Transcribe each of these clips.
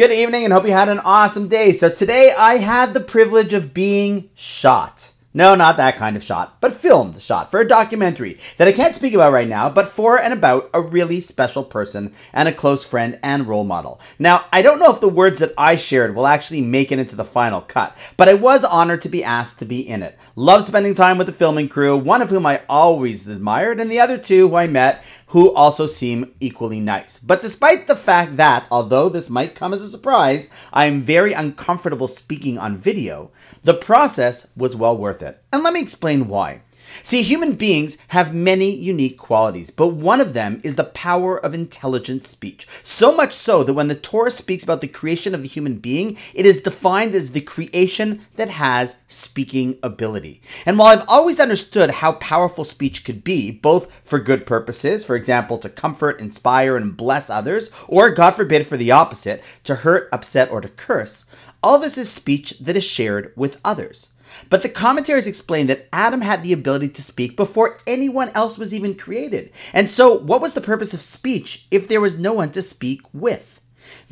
Good evening and hope you had an awesome day. So today I had the privilege of being shot. No, not that kind of shot, but filmed shot for a documentary that I can't speak about right now, but for and about a really special person and a close friend and role model. Now, I don't know if the words that I shared will actually make it into the final cut, but I was honored to be asked to be in it. Love spending time with the filming crew, one of whom I always admired, and the other two who I met who also seem equally nice. But despite the fact that, although this might come as a surprise, I am very uncomfortable speaking on video, the process was well worth it. And let me explain why. See, human beings have many unique qualities, but one of them is the power of intelligent speech. So much so that when the Torah speaks about the creation of the human being, it is defined as the creation that has speaking ability. And while I've always understood how powerful speech could be, both for good purposes, for example, to comfort, inspire, and bless others, or God forbid for the opposite, to hurt, upset, or to curse, all this is speech that is shared with others. But the commentaries explain that Adam had the ability to speak before anyone else was even created. And so, what was the purpose of speech if there was no one to speak with?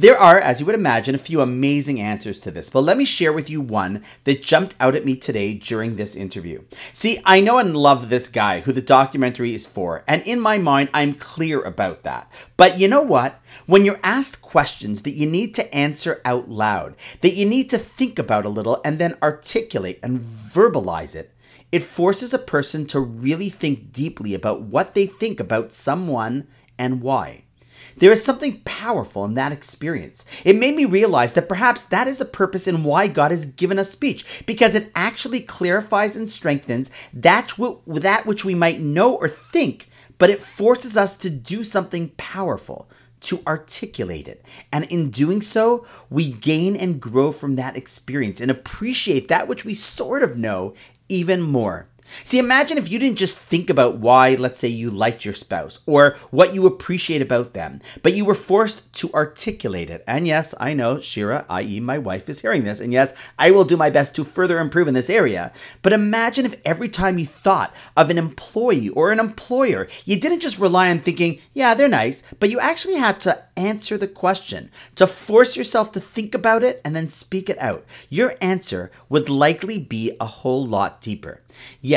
There are, as you would imagine, a few amazing answers to this, but let me share with you one that jumped out at me today during this interview. See, I know and love this guy who the documentary is for, and in my mind, I'm clear about that. But you know what? When you're asked questions that you need to answer out loud, that you need to think about a little and then articulate and verbalize it, it forces a person to really think deeply about what they think about someone and why. There is something powerful in that experience. It made me realize that perhaps that is a purpose in why God has given us speech, because it actually clarifies and strengthens that, that which we might know or think, but it forces us to do something powerful, to articulate it. And in doing so, we gain and grow from that experience and appreciate that which we sort of know even more. See, imagine if you didn't just think about why, let's say, you liked your spouse or what you appreciate about them, but you were forced to articulate it. And yes, I know Shira, i.e., my wife, is hearing this. And yes, I will do my best to further improve in this area. But imagine if every time you thought of an employee or an employer, you didn't just rely on thinking, yeah, they're nice, but you actually had to answer the question, to force yourself to think about it and then speak it out. Your answer would likely be a whole lot deeper.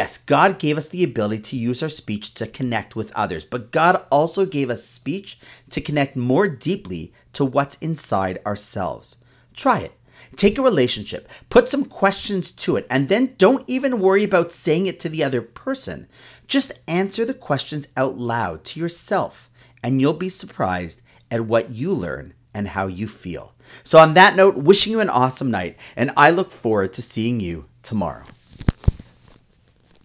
Yes, God gave us the ability to use our speech to connect with others, but God also gave us speech to connect more deeply to what's inside ourselves. Try it. Take a relationship, put some questions to it, and then don't even worry about saying it to the other person. Just answer the questions out loud to yourself, and you'll be surprised at what you learn and how you feel. So, on that note, wishing you an awesome night, and I look forward to seeing you tomorrow.